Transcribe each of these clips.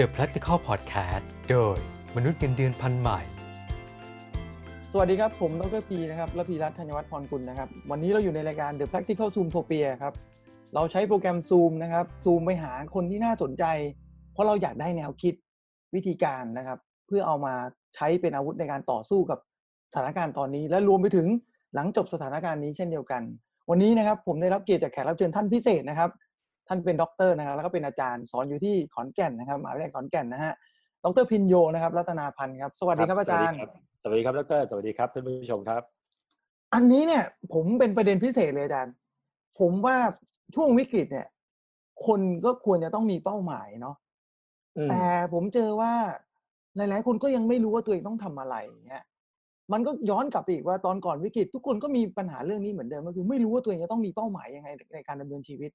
The Practical Podcast โดยมนุษย์เงินเดือนพันใหม่ สวัสดีครับ ผมดรพีนะครับและพีรัตน์ธัญวัฒน์พรกุลนะครับ วันนี้เราอยู่ในรายการ The Practical Zoom Topia ครับ เราใช้โปรแกรม Zoom นะครับ Zoom ไปหาคนที่น่าสนใจ เพราะเราอยากได้แนวคิดวิธีการนะครับ เพื่อเอามาใช้เป็นอาวุธในการต่อสู้กับสถานการณ์ตอนนี้ และรวมไปถึงหลังจบสถานการณ์นี้เช่นเดียวกัน วันนี้นะครับผมได้รับเกียรติจากแขกรับเชิญท่านพิเศษนะครับ ท่านเป็นดอกเตอร์นะครับแล้วก็เป็นอาจารย์สอนอยู่ที่ขอนแก่นนะครับมหาวิทยาลัยขอนแก่นนะฮะดร.ภิญโญนะครับรัตนาพันธ์ครับสวัสดีครับอาจารย์ สวัสดีครับดรสวัสดีครับท่านผู้ชมครับ อันนี้เนี่ยผมเป็นประเด็นพิเศษเลยอาจารย์ ผมว่าช่วงวิกฤตเนี่ย คนก็ควรจะต้องมีเป้าหมายเนาะอืมแต่ผมเจอว่าหลาย ๆ คนก็ยังไม่รู้ว่าตัวเองต้องทำอะไรอย่างเงี้ยมันก็ย้อนกลับไปอีกว่าตอนก่อนวิกฤต ทุกคนก็มีปัญหาเรื่องนี้เหมือนเดิมก็คือ ไม่รู้ว่าตัวเองจะต้องมีเป้าหมายยังไงในการดำเนินชีวิต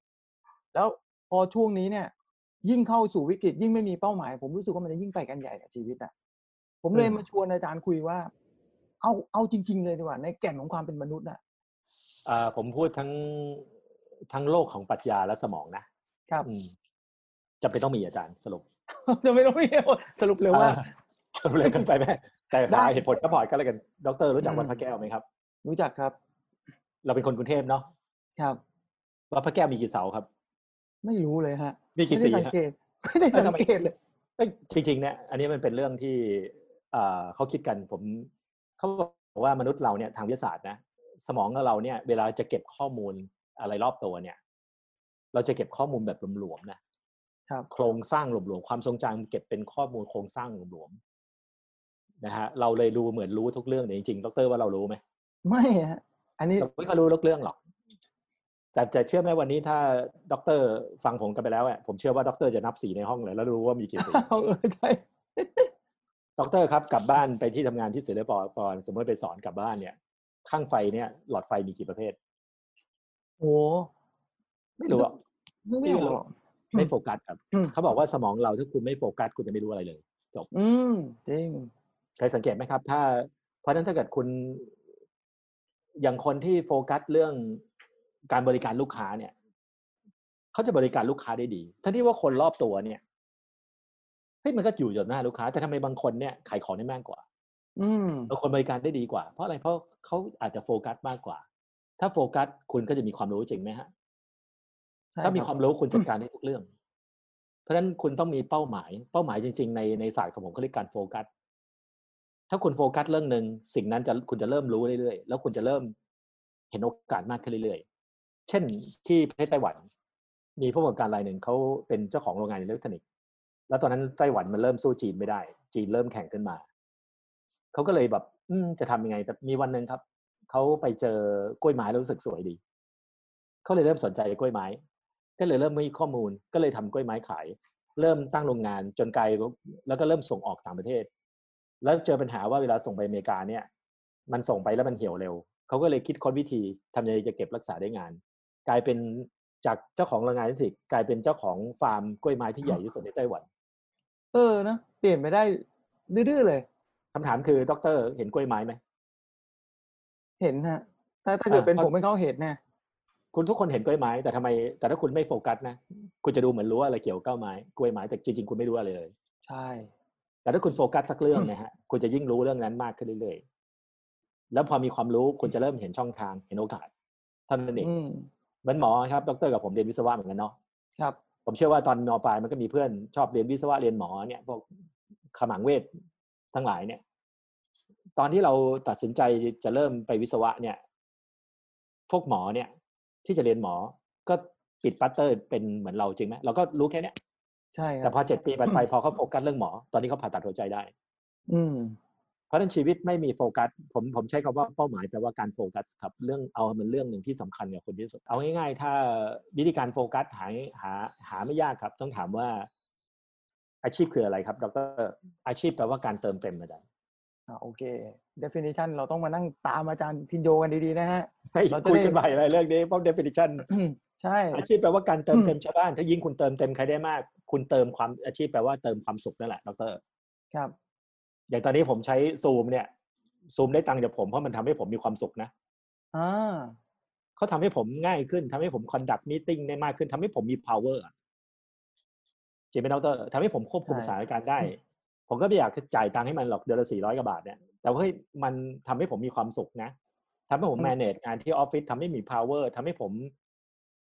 แล้วพอช่วงนี้เนี่ย ยิ่งเข้าสู่วิกฤต ยิ่งไม่มีเป้าหมาย ผมรู้สึกว่ามันจะยิ่งไปกันใหญ่กับชีวิตอะผมเลยมาชวนอาจารย์คุยว่า เอาเอาจริง ๆ เลยดีกว่า ในแก่นของความเป็นมนุษย์น่ะอ่าผมพูดทั้งทั้งโลกของปรัชญาและสมองนะครับอืมจะเป็นต้องมีอาจารย์สรุปจะไม่ต้องมีสรุปเลยว่าอ่ะสรุปเลยกันไปไหมแต่ได้หาเหตุผล support ก็แล้วกัน ดร รู้จักอืมวัดพระแก้วไหมครับ รู้จักครับ เราเป็นคนกรุงเทพเนาะครับวัดพระแก้วมีกี่เสาครับ ไม่รู้เลยฮะมีกี่ไม่สีได้สังฮะเกตไม่ได้เอ้ยทำสัไมงเกตเลยเอ้ยจริงๆเนี่ยอันนี้มันเป็นเรื่องที่อ่าเขาคิดกันผมเขาบอกว่ามนุษย์เราเนี่ยทางวิทยาศาสตร์นะสมองของเราเนี่ยเวลาจะเก็บข้อมูลอะไรรอบตัวเนี่ย เราจะเก็บข้อมูลแบบหลวมๆนะครับโครงสร้างหลวมๆความทรงจำเก็บเป็นข้อมูลโครงสร้างหลวมๆนะฮะเราเลยรู้เหมือนรู้ทุกเรื่องแต่จริงๆดรว่าเรารู้ไหมไม่ฮะอันนี้เราไม่ค่อยรู้ทุกเรื่องหรอก แต่จะเชื่อไหมวันนี้ถ้าดอกเตอร์ฟังผมกันไปแล้วอะผมเชื่อว่าดอกเตอร์จะนับสีในห้องเลยแล้วรู้ว่ามีกี่สีเอาเออใช่ดอกเตอร์ครับกลับบ้านไปที่ทำงานที่ศิลปากรสมมติไปสอนกลับบ้านเนี่ย ข้างไฟเนี่ย หลอดไฟมีกี่ประเภทโอ้ไม่รู้อะนึกไม่ออกหรอกไม่โฟกัสครับอืมเขาบอกว่าสมองเราถ้าคุณไม่โฟกัสคุณจะไม่รู้อะไรเลย จบ อืมจริงเคยสังเกตไหมครับ ถ้า เพราะฉะนั้นถ้าเกิดคุณ อย่างคนที่โฟกัสเรื่อง การบริการลูกค้าเนี่ยเขาจะบริการลูกค้าได้ดีทั้งที่ว่าคนรอบตัวเนี่ยเฮ้ยมันก็อยู่จนหน้าลูกค้า แต่ทำไมบางคนเนี่ยขายของได้มากกว่า อืมบางคนบริการได้ดีกว่า เพราะอะไรเพราะเขาอาจจะโฟกัสมากกว่า ถ้าโฟกัสคุณก็จะมีความรู้จริงไหมฮะใช่ถ้ามีรับความรู้คุณจัดการได้ทุกเรื่อง เพราะฉะนั้นคุณต้องมีเป้าหมาย เป้าหมายจริง ๆ ในในศาสตร์ของผมเขาเรียกการโฟกัสถ้าคุณโฟกัสเรื่องหนึ่งสิ่งนั้นจะคุณจะเริ่มรู้เรื่อยๆแล้วคุณจะเริ่มเห็นโอกาสมากขึ้นเรื่อยๆ เช่นที่ประเทศไต้หวัน มีผู้ประกอบการรายหนึ่งเขาเป็นเจ้าของโรงงานอิเล็กทรอนิกส์แล้วตอนนั้นไต้หวันมันเริ่มสู้จีนไม่ได้ จีนเริ่มแข่งขึ้นมาเขาก็เลยแบบอืจะทำยังไงแต่มีวันหนึ่งครับเขาไปเจอกล้วยไม้แล้วรู้สึกสวยดีเขาเลยเริ่มสนใจกล้วยไม้ ก็เลยเริ่มมีข้อมูล ก็เลยทำกล้วยไม้ขาย เริ่มตั้งโรงงานจนไกลแล้วก็เริ่มส่งออกต่างประเทศ แล้วเจอปัญหาว่าเวลาส่งไปอเมริกาเนี่ย มันส่งไปแล้วมันเหี่ยวเร็วเขาก็เลยคิดค้นวิธีทำยังไงจะเก็บรักษาได้งาน กลายเป็นจากเจ้าของโรงงานอิเล็กทรอนิกส์กลายเป็นเจ้าของฟาร์มกล้วยไม้ที่ใหญ่ที่สุดในไต้หวัน เออนะเปลี่ยนไปได้ดื้อๆเลยคำถามคือดรเห็นกล้วยไม้ไหมเห็นฮะถ้าถ้าเกิดอะเป็นเพราะผมให้เขาเห็นเนี่ยคุณทุกคนเห็นกล้วยไม้แต่ทำไม แต่ถ้าคุณไม่โฟกัสนะคุณจะดูเหมือนรู้อะไรเกี่ยวกับกล้วยไม้กล้วยไม้แต่จริงๆคุณไม่รู้อะไรเลย ใช่ แต่ถ้าคุณโฟกัสสักเรื่องนะฮะคุณจะยิ่งรู้เรื่องนั้นมากขึ้นเรื่อยๆแล้วพอมีความรู้คุณจะเริ่มเห็นช่องทางเห็นโอกาสเท่านั้นเองอืม เหมือนหมอครับดรกับผมเรียนวิศวะเหมือนกันเนาะครับ ผมเชื่อว่าตอนมปลายมันก็มีเพื่อนชอบเรียนวิศวะเรียนหมอเนี่ยพวกขมังเวททั้งหลายเนี่ย ตอนที่เราตัดสินใจจะเริ่มไปวิศวะเนี่ย พวกหมอเนี่ย ที่จะเรียนหมอก็ปิดปัตเตอร์เป็นเหมือนเราจริงไหมเราก็รู้แค่เนี้ยใช่คแต่รับพอเจ็ดปีผ่านไปพอเขาโฟกัสเรื่องหมอ ตอนนี้เขาผ่าตัดหัวใจได้ อืม เพราะฉะนั้นชีวิตไม่มีโฟกัสผมผมใช้คำว่าเป้าหมายแปลว่าการโฟกัสครับเรื่องเอามันเรื่องหนึ่งที่สำคัญกับคนที่สุด เอาง่ายๆ ถ้าวิธีการโฟกัสหาหาหาไม่ยากครับ ต้องถามว่า อาชีพคืออะไรครับดรอาชีพแปลว่าการเติมเต็มอาจารย์อ่าโอเค definition เราต้องมานั่งตามอาจารย์พินโยกันดีๆนะฮะเฮ้ยเราจะคุยได้กันใหม่อะไรเรื่องนี้เพราะ definition ใช่อาชีพแปลว่าการเติมเต็มชาวบ้านถ้ายิ่งคุณเติมเต็มใครได้มาก คุณเติมความอาชีพแปลว่าเติมความสุขนั่นแหละดรครับ อย่างตอนนี้ผมใช้ซูมเนี่ยซูมได้ตังค์จากผมเพราะมันทำให้ผมมีความสุขนะอ่าเขาทำให้ผมง่ายขึ้นทำให้ผมคอนดัก t ม e ติ้งได้มากขึ้นทำให้ผมมี power อะจริงไหมดรทำให้ผมควบคุมใช่สถานการณ์ได้ ผมก็ไม่อยากจะจ่ายตังค์ให้มันหรอกเดือนละสี่ร้อยกว่าบาทเนี่ยแต่ว่าเฮ้ยมันทำให้ผมมีความสุขนะทำให้ผม manage งานที่ออฟฟิศทำให้มี power ทำให้ผม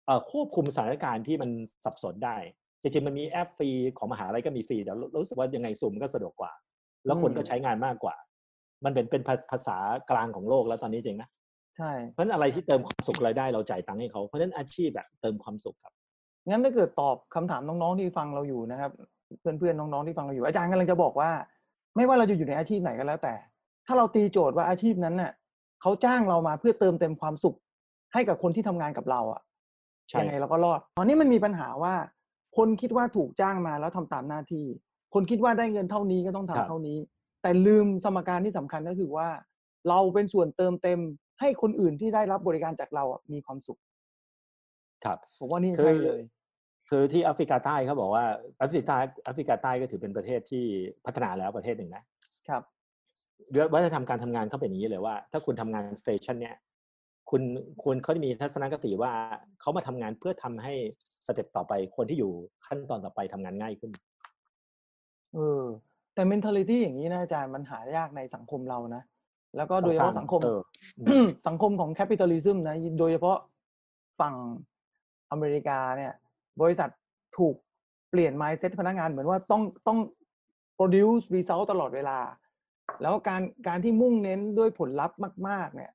เอ่อควบคุมสถานการณ์ที่มันสับสนได้จริงๆมันมีแอปฟรีของมหาลัยก็มีฟรีแต่รู้สึกว่ายังไงซูมก็สะดวกกว่า แล้วคนก็ใช้งานมากกว่า มันเป็นเป็นภาภาษากลางของโลกแล้วตอนนี้จริงนะใช่เพราะฉะนั้นอะไรที่เติมความสุขรายได้เราจ่ายตังค์ให้เขาเพราะฉะนั้นอาชีพแบบเติมความสุขครับงั้นถ้าเกิดตอบคำถามน้องๆที่ฟังเราอยู่นะครับ เพื่อนๆน้องๆที่ฟังเราอยู่อาจารย์กำลังจะบอกว่า ไม่ว่าเราจะอยู่ในอาชีพไหนก็แล้วแต่ ถ้าเราตีโจทย์ว่าอาชีพนั้นน่ะเขาจ้างเรามาเพื่อเติมเต็มความสุขให้กับคนที่ทำงานกับเราอะใช่ยังไงเราก็รอด ตอนนี้มันมีปัญหาว่า คนคิดว่าถูกจ้างมาแล้วทำตามหน้าที่ คนคิดว่าได้เงินเท่านี้ก็ต้องทำเท่านี้ แต่ลืมสมการที่สำคัญก็คือว่า เราเป็นส่วนเติมเต็มให้คนอื่นที่ได้รับบริการจากเราอะมีความสุข ครับ ผมว่านี่คือใช่เลยคือที่แอฟริกาใต้เขาบอกว่าแอฟริกาแอฟริกาใต้ก็ถือเป็นประเทศที่พัฒนาแล้วประเทศหนึ่งนะครับวัฒนธรรมการทำงานเขาเป็นอย่างนี้เลยว่า ถ้าคุณทำงานสเตชันเนี่ย คุณควรเขาจะมีทัศนคติว่าเขามาทำงานเพื่อทำให้สเต็ปต่อไปคนที่อยู่ขั้นตอนต่อไปทำงานง่ายขึ้น เออ แต่ mentality อย่างนี้นะอาจารย์มันหายากในสังคมเรานะ แล้วก็โดยเฉพาะสังคมเอออืมสังคมของ capitalism นะ โดยเฉพาะฝั่งอเมริกาเนี่ย บริษัทถูกเปลี่ยน mindset พนักงานเหมือนว่าต้องต้อง produce result ตลอดเวลา แล้วการการที่มุ่งเน้นด้วยผลลัพธ์มาก ๆ เนี่ย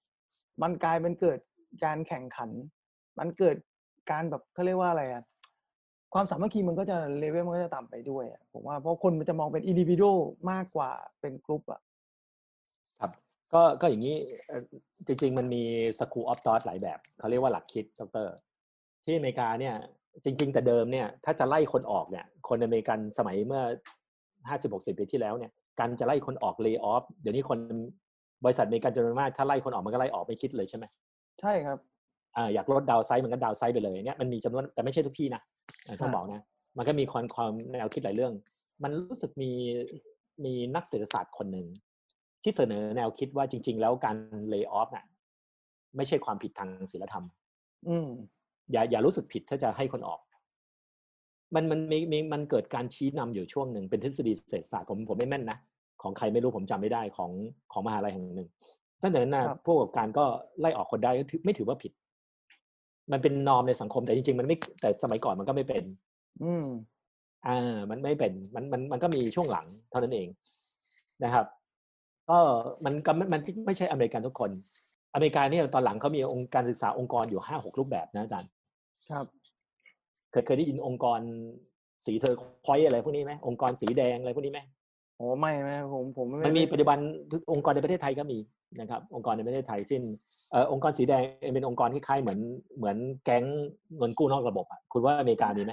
มันกลายเป็นเกิดการแข่งขัน มันเกิดการแบบเขาเรียกว่าอะไรอะ ความสามัคคีมันก็จะเลเวลมันก็จะต่ำไปด้วยอะผมว่าเพราะคนมันจะมองเป็นอินดิวิ a l มากกว่าเป็นกลุ่มอะครับก็ก็อย่างนี้เอ่อจริง ๆ มันมี School of Thought หลายแบบ เขาเรียกว่าหลักคิดดรที่อเมริกาเนี่ย จริง ๆ แต่เดิมเนี่ย ถ้าจะไล่คนออกเนี่ย คนอเมริกันสมัยเมื่อ50-60ปีที่แล้วเนี่ยการจะไล่คนออก lay off เดี๋ยวนี้คนบริษัทอเมริกันจำนวนมากถ้าไล่คนออกมันก็ไล่ออกไม่คิดเลยใช่ไหมใช่ครับอ่าอยากลดดาวไซด์มันก็ดาวไซด์ไปเลยอย่างเงี้ยมันมีจำนวนแต่ไม่ใช่ทุกที่นะอ่า ต้องค่ะบอกนะมันก็มีความความแนวคิดหลายเรื่อง มันรู้สึกมีมีนักเศรษฐศาสตร์คนหนึ่งที่เสนอแนวคิดว่าจริง ๆ แล้วการเลิกออฟน่ะ ไม่ใช่ความผิดทางศีลธรรม อืมอย่าอย่ารู้สึกผิดถ้าจะให้คนออก มันมันมีมีมันเกิดการชี้นำอยู่ช่วงหนึ่งเป็นทฤษฎีเศรษฐศาสตร์ผมผมไม่แม่นนะของใครไม่รู้ผมจำไม่ได้ของของมหาลัยแห่งหนึ่งตั้งแต่นั้นนะครับผู้ประกอบการก็ไล่ออกคนได้ก็ถือไม่ถือว่าผิด มันเป็นนอมในสังคมแต่จริงๆ มันไม่แต่สมัยก่อนมันก็ไม่เป็น อืมอ่ามันไม่เป็นมันมันมันก็มีช่วงหลังเท่านั้นเองนะครับก็มันก็ไม่มันไม่ใช่อเมริกันทุกคน อเมริกาเนี่ยตอนหลังเขามีองค์การศึกษาองค์กรอยู่ห้าหกรูปแบบนะอาจารย์ครับ เคยเคยได้ยินองค์กรสี turquoise อะไรพวกนี้ไหมองค์กรสีแดงอะไรพวกนี้ไหม โอ้ไม่ไม่ผมผมไมันมีไปัจจุบันองค์กรในประเทศไทยก็มีนะครับ องค์กรในประเทศไทยเช่นเอ่อองค์กรสีแดงเป็นองค์กรที่คล้ายๆเหมือนเหมือนแก๊งเงินกู้นอกระบบอะคุณว่าอเมริกามีไหม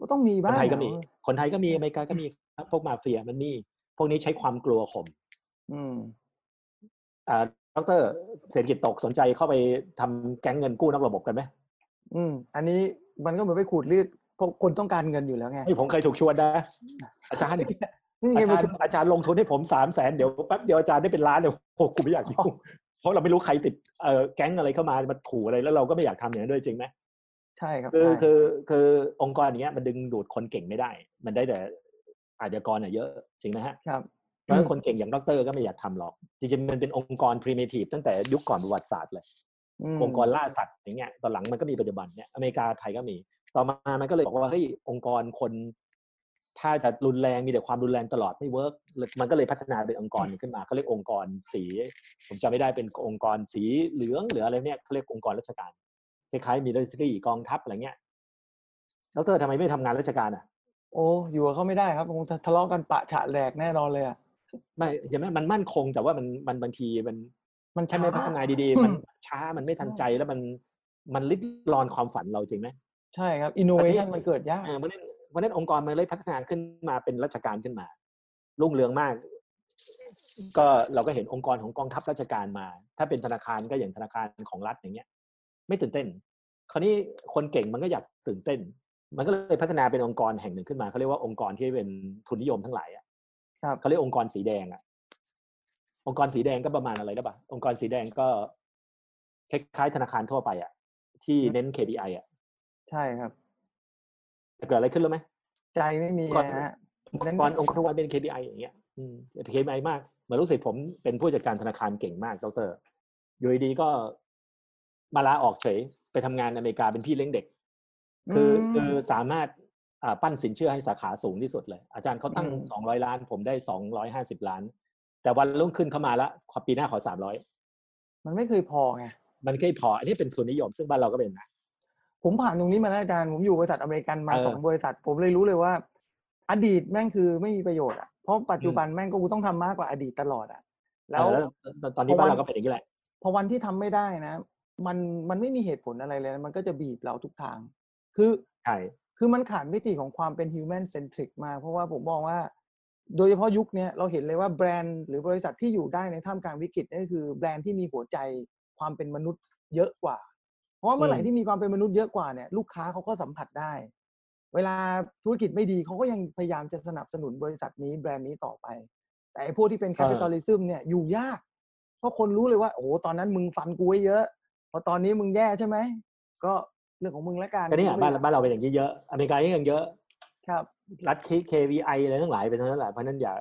ก็ต้องมีบ้างคนไทยก็มีอะคนไทยก็มีอเมริกาก็มีครับพวกมาเฟียมันมี พวกนี้ใช้ความกลัวข่มอืมอ่าดรเศรษฐกิจตกสนใจเข้าไปทำแก๊งเงินกู้นอกระบบกันไหมอืม อันนี้มันก็เหมือนไปขูดรีดเพราะคนต้องการเงินอยู่แล้วไงเฮ้ยผมเคยถูกชวนนะอาจารย์ นี่อาไงจารประย์ชุมอาจารย์ลงทุนให้ผมสามแสนเดี๋ยวแป๊บเดียวอาจารย์ได้เป็นล้านเดี๋ยวโอ้กูไม่อยากยุ่งเพราะเราไม่รู้ใครติดเอ่อแก๊งอะไรเข้ามามาขู่อะไรแล้วเราก็ไม่อยากทำอย่างนั้นด้วยจริงไหมใช่ครับคือใช่คือคือองค์กรอย่างเงี้ยมันดึงดูดคนเก่งไม่ได้ มันได้แต่อาชญากรอะเยอะจริงไหมฮะครับเพราะฉะนั้นคนเก่งอย่างดรก็ไม่อยากทำหรอก จริงๆมันเป็นองค์กร primitive ตั้งแต่ยุคก่อนประวัติศาสตร์เลยองค์กรล่าสัตว์อย่างเงี้ยตอนหลังมันก็มีปัจจุบันเนี่ยอเมริกาไทยก็มี ต่อมามันก็เลยบอกว่าเฮ้ยองค์กรคน ถ้าจะรุนแรงมีแต่ความรุนแรงตลอดไม่ work มันก็เลยพัฒนาเป็นองค์กรหนึ่งขึ้นมาเขาเรียกองค์กรสี ผมจำไม่ได้เป็นองค์กรสีเหลืองหรืออะไรเนี่ยเขาเรียกองค์กรราชการคล้ายๆมีรัฐรีกองทัพอะไรเงี้ยดรทำไมไม่ทำงานราชการอะ โอ้อยู่กับเขาไม่ได้ครับคงทะเลาะกันปะฉะแหลกแน่นอนเลยอะไม่ใช่ไหมมันมั่นคงแต่ว่ามันมันบางทีมัน มันถ้าไม่พัฒนาดีอืๆมมันช้ามันไม่ทันใจแล้วมันมันลิดรอนความฝันเราจริงไหมใช่ครับอินโนเวชันมันเกิดยากเออเพราะฉะนั้น เพราะฉะนั้นองค์กรมันเลยพัฒนาขึ้นมาเป็นราชการขึ้นมา รุ่งเรืองมาก ก็เราก็เห็นองค์กรของกองทัพราชการมา ถ้าเป็นธนาคารก็อย่างธนาคารของรัฐอย่างเงี้ย ไม่ตื่นเต้น คราวนี้คนเก่งมันก็อยากตื่นเต้น มันก็เลยพัฒนาเป็นองค์กรแห่งหนึ่งขึ้นมาเขาเรียกว่าองค์กรที่เป็นทุนนิยมทั้งหลายอะครับเขาเรียกองค์กรสีแดงอะองค์กรสีแดงก็ประมาณอะไรนะปะองค์กรสีแดงก็คล้ายๆธนาคารทั่วไปอะที่เน้น KPI อะ ใช่ครับ เกิดอะไรขึ้นรู้ไหมใจไม่มีองค์กรนะฮะองค์นั้นกรองค์กรทุกวันเป็น KPI อย่างเงี้ยอืม KPI มากเหมือนรู้สึกผมเป็นผู้จัดการธนาคารเก่งมากดรอยู่ดีๆก็มาลาออกเฉยไปทำงานอเมริกาเป็นพี่เลี้ยงเด็ก คืออมคือสามารถอ่าปั้นสินเชื่อให้สาขาสูงที่สุดเลย อาจารย์เขาตั้งอืมสองร้อยล้าน ผมได้สองร้อยห้าสิบล้าน แต่วันรุ่งขึ้นเข้ามาแล้วขอปีหน้าขอสามร้อยมันไม่เคยพอไงมันแค่พอ อันนี้เป็นทุนนิยม ซึ่งบ้านเราก็เป็นนะ ผมผ่านตรงนี้มาแล้วอาจารย์ผมอยู่บริษัทอเมริกันมาเออสองบริษัท ผมเลยรู้เลยว่า อดีตแม่งคือไม่มีประโยชน์อะเพราะปัจจุบันแม่งก็กูต้องทำมากกว่าอดีตตลอดอะ แล้วเออแล้วตอนนี้พอวันบ้านเราก็เป็นอย่างนี้แหละพอวันที่ทำไม่ได้นะ มันมันไม่มีเหตุผลอะไรเลยนะมันก็จะบีบเราทุกทาง คือใช่คือมันขาดมิติของความเป็น human centric มากเพราะว่าผมมองว่า โดยเฉพาะยุคเนี้ยเราเห็นเลยว่าแบรนด์หรือบริษัทที่อยู่ได้ในท่ามกลางวิกฤตนี่คือแบรนด์ที่มีหัวใจความเป็นมนุษย์เยอะกว่า เพราะว่าเมื่อไหร่ที่มีความเป็นมนุษย์เยอะกว่าเนี่ยลูกค้าเขาก็สัมผัสได้ เวลาธุรกิจไม่ดีเขาก็ยังพยายามจะสนับสนุนบริษัทนี้แบรนด์นี้ต่อไป แต่ไอ้พวกที่เป็น capitalism เนี่ยอยู่ยาก เพราะคนรู้เลยว่า โอ้โหตอนนั้นมึงฟันกูไว้เยอะ พอตอนนี้มึงแย่ใช่ไหมก็เรื่องของมึงแล้วกันก็เนี่ยกูบ้านไม่อยกบ้านเราเป็นอย่างนี้เยอะอเมริกายังเยอะ ครับ รัฐ KVI อะไรทั้งหลายเป็นเท่านั้นแหละเพราะฉะนั้นอย่า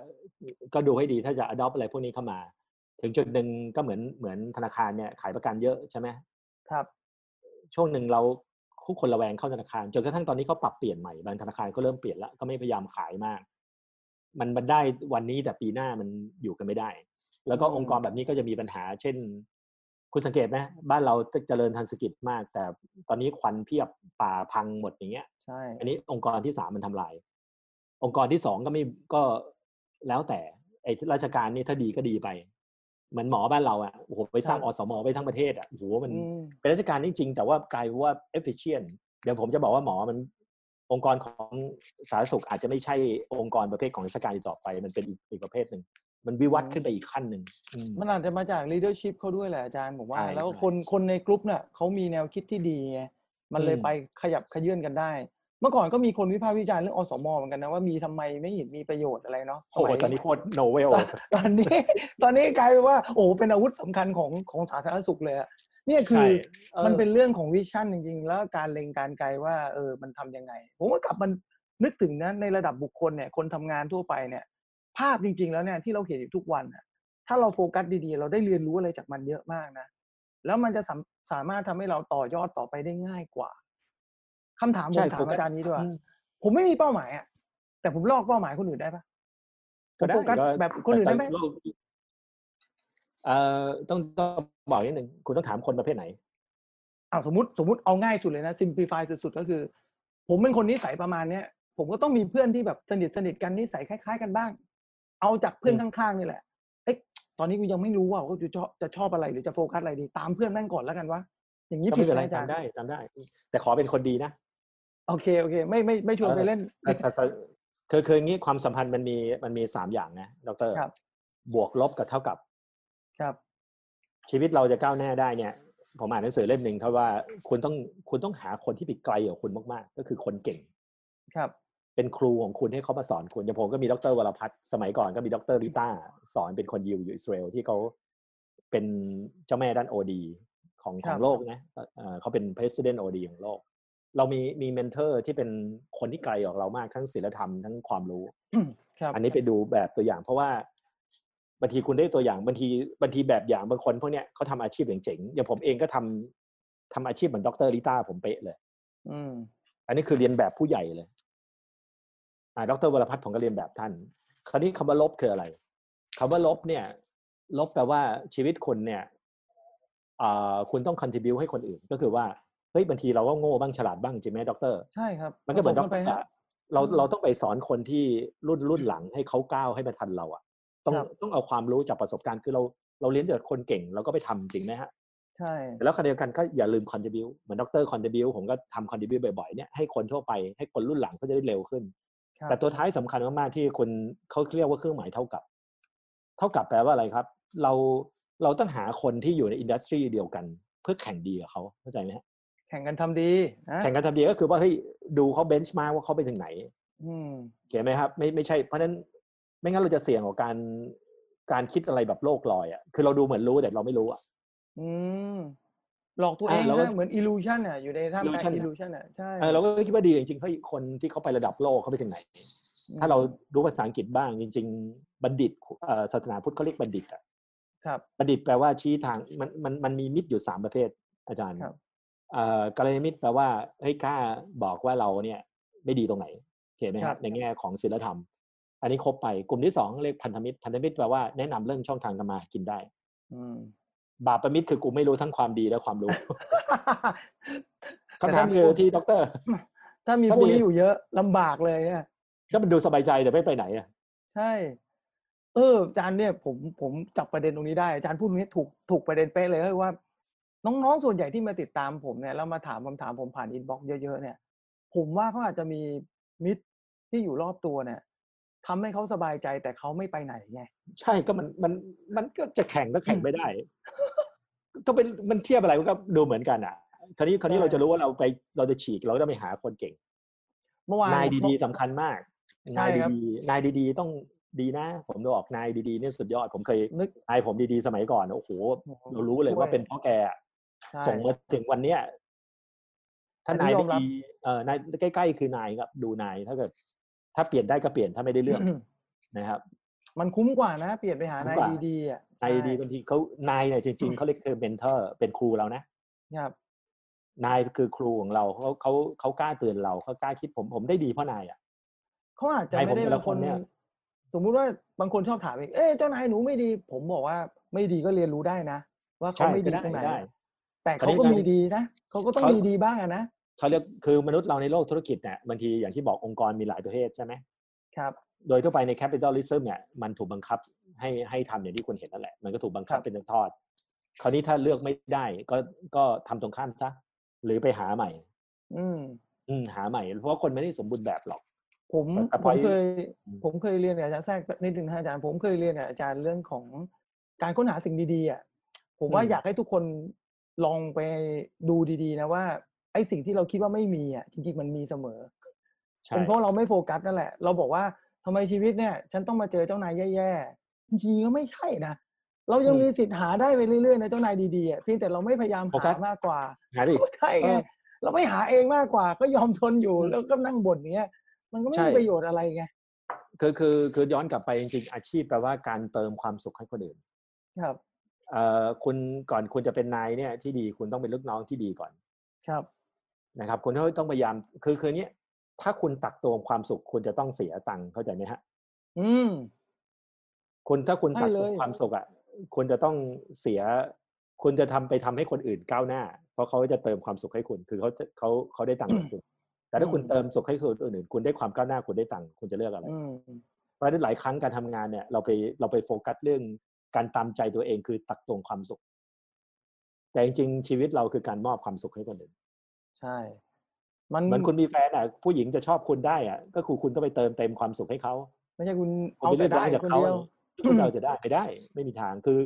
ก็ดูให้ดีถ้าจะ adopt อะไรพวกนี้เข้ามา ถึงจุดหนึ่งก็เหมือนเหมือนธนาคารเนี่ยขายประกันเยอะใช่ไหมครับ ช่วงหนึ่งเราทุกคนระแวงเข้าธนาคารจนกระทั่งตอนนี้เขาปรับเปลี่ยนใหม่บางธนาคารก็เริ่มเปลี่ยนแล้วก็ไม่พยายามขายมาก มันมันได้วันนี้แต่ปีหน้ามันอยู่กันไม่ได้ แล้วก็อืมองค์กรแบบนี้ก็จะมีปัญหา เช่น คุณสังเกตไหมบ้านเราเจริญทันสกิจมาก แต่ตอนนี้ควันเพียบป่าพังหมดอย่างเงี้ยใช่อันนี้องค์กรที่สามมันทำลาย องค์กรที่สองก็ไม่ก็แล้วแต่ไอ้ราชการนี่ถ้าดีก็ดีไป เหมือนหมอบ้านเราอะโอ้โหไปสร้างอสมไว้ทั้งประเทศอะโอ้โหมันอืมเป็นราชการจริง ๆ แต่ว่ากลายเป็นว่า efficient เดี๋ยวผมจะบอกว่าหมอมันองค์กรของสาธารณสุขอาจจะไม่ใช่องค์กรประเภทของราชการอีกต่อไป มันเป็นอีกอีกประเภทหนึ่งมันวิวัฒน์ขึ้นไปอีกขั้นหนึ่งอืมมันอาจจะมาจาก leadership เขาด้วยแหละอาจารย์ผมว่าใช่แล้วใช่คนคนในกลุ่มเนี่ยเขามีแนวคิดที่ดีไงมันเลยอืมไปขยับขยื่นกันได้ เมื่อก่อนก็มีคนวิพากษ์วิจารณ์เรื่องอสมเหมือนกันนะว่ามีทำไมไม่เห็นมีประโยชน์อะไรเนาะโอ้โหสมัยตอนนนี้โคตร novelตอนนี้ ตอนนี้กลายเป็นว่า โอ้โหเป็นอาวุธสำคัญของของสาธารณสุขเลยอะเนี่ยคือมันเป็นเรื่องของ vision จริงๆ แล้วการเล็งการณ์ไกลว่าเออมันทำยังไง ผมก็กลับมันนึกถึงนะในระดับบุคคลเนี่ยคนทำงานทั่วไปเนี่ย ภาพจริง ๆ แล้วเนี่ยที่เราเห็นอยู่ทุกวันอะถ้าเราโฟกัสดีๆ เราได้เรียนรู้อะไรจากมันเยอะมากนะแล้วมันจะสามสามารถทำให้เราต่อยอดต่อไปได้ง่ายกว่า คำถามใช่มถามกัสอาจารย์นี้ด้วยอืมผมไม่มีเป้าหมายอะแต่ผมลอกเป้าหมายคนอื่นได้ปะผก็มได้โฟกัสก็แบบคนอื่นได้ไหมแต่โลกเอ่อต้องต้องบอกนิดหนึ่งคุณต้องถามคนประเภทไหนอ้าวสมมติสมมติเอาง่ายสุดเลยนะ simplify สุดๆก็คือ ผมเป็นคนนิสัยประมาณเนี้ยผมก็ต้องมีเพื่อนที่แบบสนิทสนิทกันนิสัยคล้าย ๆ กันบ้าง เอาจากเพื่อนอืมข้างๆนี่แหละเอ๊ะตอนนี้กูยังไม่รู้ว่าว่าจะชอบจะชอบอะไรหรือจะโฟกัสอะไรดี ตามเพื่อนแม่งก่อนแล้วกันวะอย่างนี้ก็ผิไม่ดเป็นไหมไรอาจารทำย์ได้ทำได้ แต่ขอเป็นคนดีนะ โอเคโอเค ไม่ไม่ไม่ชวนไปเล่นแต่แต่แต่คือคืออย่างนี้ความสัมพันธ์มันมีมันมีสามอย่างนะดรครับ บวกลบกับเท่ากับครับ ชีวิตเราจะก้าวหน้าได้เนี่ยผมอ่านหนังสือเล่มหนึ่งเขาว่าคุณต้องคุณต้องหาคนที่ไปไกลกว่าคุณมากๆ ก็คือคนเก่ง ครับ เป็นครูของคุณให้เขามาสอนคุณอย่างผมก็มีดรวรพัฒน์สมัยก่อนก็มีดรริต้าสอนเป็นคนยิวอยู่อิสราเอลที่เขาเป็นเจ้าแม่ด้าน OD ครับของโลกนะเอ่อเขาเป็น president OD ของโลก เรามีมี mentor ที่เป็นคนที่ไกลกว่าเรามากทั้งศีลธรรมทั้งความรู้ครับอันนี้ไปดูแบบตัวอย่างเพราะว่าบางทีคุณได้ตัวอย่างบางทีบางทีแบบอย่างบางคนพวกเนี้ยเขาทำอาชีพเจ๋งๆอย่างผมเองก็ทำทำอาชีพเหมือนดรลิต้าผมเป๊ะเลย อืมอันนี้คือเลียนแบบผู้ใหญ่เลย อ่า ดรวรพัฒน์ผมก็เลียนแบบท่าน คราวนี้คำว่าลบคืออะไรคำว่าลบเนี่ย ลบแปลว่าชีวิตคุณเนี่ยอ่าคุณต้อง contribu ให้คนอื่น ก็คือว่าเฮ้ยบางทีเราก็โง่บ้างฉลาดบ้างจริงไหมดรใช่ครับ มันก็เหมือนผดสรไปฮะอะเราอืมเราต้องไปสอนคนที่รุ่นรุ่นหลังให้เขาก้าวให้มาทันเราอะ ต้องครับต้องเอาความรู้จากประสบการณ์คือเราเราเรียนจากคนเก่งเราก็ไปทำจริงไหมฮะใช่แล้วขณะเดียวกันก็อย่าลืม contribu เหมือนดร contribu ผมก็ทำ contribu บ่อยๆเนี่ยให้คนทั่วไปให้คนรุ่นหลังเขาจะได้เร็วขึ้นครับแต่ตัวท้ายสำคัญมากๆที่คุณเขาเรียกว่าเครื่องหมายเท่ากับ เท่ากับแปลว่าอะไรครับ เราเราต้องหาคนที่อยู่ในอินดัสทรีเดียวกัน เพื่อแข่งดีกับเขาเข้าใจไหมฮะ แข่งกันทำดีนะแข่งกันทำดีก็คือว่าเฮ้ยดูเขาเบนช์มาว่าเขาไปถึงไหน อืมเขียนไหมครับ ไม่ไม่ใช่เพราะฉะนั้นไม่งั้นเราจะเสี่ยงกับการการคิดอะไรแบบโลกลอยอะคือเราดูเหมือนรู้แต่เราไม่รู้อะอืมหลอกตัวเองอ่าเราก็นะเหมือน illusion อะอยู่ในท่ามกลาง illusion อะ illusion อะใช่เออเราก็คิดว่าดีจริงๆเฮ้ยคนที่เขาไประดับโลกเขาไปถึงไหน ถ้าเรารู้ภาษาอังกฤษบ้างจริง ๆ บัณฑิตเอ่อศาสนาพุทธเขาเรียกบัณฑิตอะครับบัณฑิตแปลว่าชี้ทางมันมันมันมีมิตรอยู่สามประเภทอาจารย์ครับเอ่อ กัลยาณมิตรแปลว่าเฮ้ยกล้าบอกว่าเราเนี่ยไม่ดีตรงไหนเห็นไหมคครัรับบในแง่ของศีลธรรม อันนี้ครบไปกลุ่มที่สองเรียกพันธมิตรพันธมิตรแปลว่าแนะนำเรื่องช่องทางทำมาหากินได้ อืมบาปประมิตรคือกูไม่รู้ทั้งความดีและความรู้แต่คำถาถ้ามีคือพวกที่ด็อกเตอร์ ถ้ามีถ้าพวกมีนี้อยู่เยอะลำบากเลยเนี่ยก็มันดูสบายใจแต่ไม่ไปไหนอะใช่ เอออาจารย์เนี่ยผมผมจับประเด็นตรงนี้ได้อาจารย์พูดตรงนี้ถูกถูกประเด็นเป๊ะเลยก็คือว่า น้องๆ ส่วนใหญ่ที่มาติดตามผมเนี่ยแล้วมาถามคำถามผมผ่าน inbox เยอะๆเนี่ย ผมว่าเขาอาจจะมีมิตรที่อยู่รอบตัวเนี่ยทำให้เขาสบายใจแต่เขาไม่ไปไหนไงใช่ก็มันมันมันก็จะแข่งก็แข่งไม่ได้ ก็เป็นมันเทียบอะไรมันก็ดูเหมือนกันอะ คราวนี้คราวนี้ใช่เราจะรู้ว่าเราไปเราจะฉีกเราจะไปหาคนเก่งเมื่อวานนายดีๆสำคัญมากใช่นายครับดีๆนายดีๆต้องดีนะ ผมจะบอกนายดีๆเนี่ยสุดยอดผมเคยนึกนายผมดีๆสมัยก่อนโอ้โหเรารู้เลยว่าเป็นเพราะแกอะใช่ ส่งมาถึงวันเนี้ยถ้าอันนี้นายยอไม่มรับดีเออนายใกล้ๆคือนายครับดูนายถ้าเกิด ถ้าเปลี่ยนได้ก็เปลี่ยนถ้าไม่ได้เรื่องนะครับ มันคุ้มกว่านะ เปลี่ยนไปหาคุ้มนายกว่าดีๆอะนายดีใช่บางทีเขานายเนี่ยจริง ๆเขาเรียกคือเมนเทอร์ เป็นครูเรานะครับนายคือครูของเราเขาเขาเขากล้าเตือนเราเขากล้าคิดผมผมได้ดีเพราะนายอะเขาอาจจะนายไม่ได้ผมแต่เป็ละนคคนนเนี่ยสมมุติว่าบางคนชอบถามเองเอ๊ะเจ้านายหนูไม่ดี ผมบอกว่าไม่ดีก็เรียนรู้ได้นะ ว่าเขาใช่ไม่ดีก็ได้ตรงไหนได้ แต่คราวเขานี้ก็การมีดีนะเขาก็ต้องเขามีมีดีบ้างอะนะเขาเรียกคือมนุษย์เราในโลกธุรกิจเนี่ยบางทีอย่างที่บอกองค์กรมีหลายประเภทใช่ไหมครับ โดยทั่วไปใน capitalism เนี่ยมันถูกบังคับให้ให้ทำอย่างที่คุณเห็นนั่นแหละ มันก็ถูกบังคับครับเป็นทอดๆคราวนี้ถ้าเลือกไม่ได้ก็ก็ทำตรงข้ามซะหรือไปหาใหม่ อืมอืมหาใหม่ เพราะว่าคนไม่ได้สมบูรณ์แบบหรอก ผมแต่แต่ผพอมเคยอืมผมเคยเรียนกับอาจารย์แทรกนิดนึงนะอาจารย์ผมเคยเรียนกับอาจารย์เรื่องของการค้นหาสิ่งดีๆอะผมว่าอยากให้ทุกคน ลองไปดูดีๆ นะว่าไอ้สิ่งที่เราคิดว่าไม่มีอะจริงๆมันมีเสมอใช่เป็นเพราะเราไม่โฟกัสนั่นแหละ เราบอกว่าทำไมชีวิตเนี่ย ฉันต้องมาเจอเจ้านายแย่ๆจริงๆก็ไม่ใช่นะเรายังมีสิทธิ์หาได้ไปเรื่อยๆนะเจ้านายดีๆอะเพียงแต่เราไม่พยายามโฟกัหาสมากกว่าหาดิใช่ไงเออเราไม่หาเองมากกว่า ก็ยอมทนอยู่อืมแล้วก็นั่งบ่นเนี้ย มันก็ไม่ใช่มีประโยชน์อะไรไงคือคือคือย้อนกลับไปจริงๆอาชีพแปลว่าการเติมความสุขให้คนอื่น ครับ เอ่อคุณก่อนคุณจะเป็นนายเนี่ยที่ดีคุณต้องเป็นลูกน้องที่ดีก่อนครับนะครับ คุณต้องต้องพยายามคือคือเนี้ยถ้าคุณตักตวงความสุข คุณจะต้องเสียตังค์เข้าใจไหมฮะ อืมคุณถ้าคุณใช่ตักตวงเลยความสุขอะคุณจะต้องเสีย คุณจะทำไปทำให้คนอื่นก้าวหน้า เพราะเขาจะเติมความสุขให้คุณ คือเขาจะเขาเขาได้ตังค์จากคุณแต่ถ้าคุณเติมสุขให้คนอื่น คุณได้ความก้าวหน้าคุณได้ตังค์คุณจะเลือกอะไรอืมเพราะฉะนั้นหลายครั้งการทำงานเนี่ยเราไปเราไปโฟกัสเรื่อง การตามใจตัวเองคือตักตวงความสุข แต่จริงๆชีวิตเราคือการมอบความสุขให้คนอื่นใช่ มันเหมือนคุณมีแฟนอะผู้หญิงจะชอบคุณได้อะก็คือคุณต้องไปเติมเต็มความสุขให้เขาไม่ใช่คุณคุณเอาไปแต่เรียกได้ร้องจากคนเขาเดียวคุณเราจะได้ไม่ได้ ไม่มีทางคือ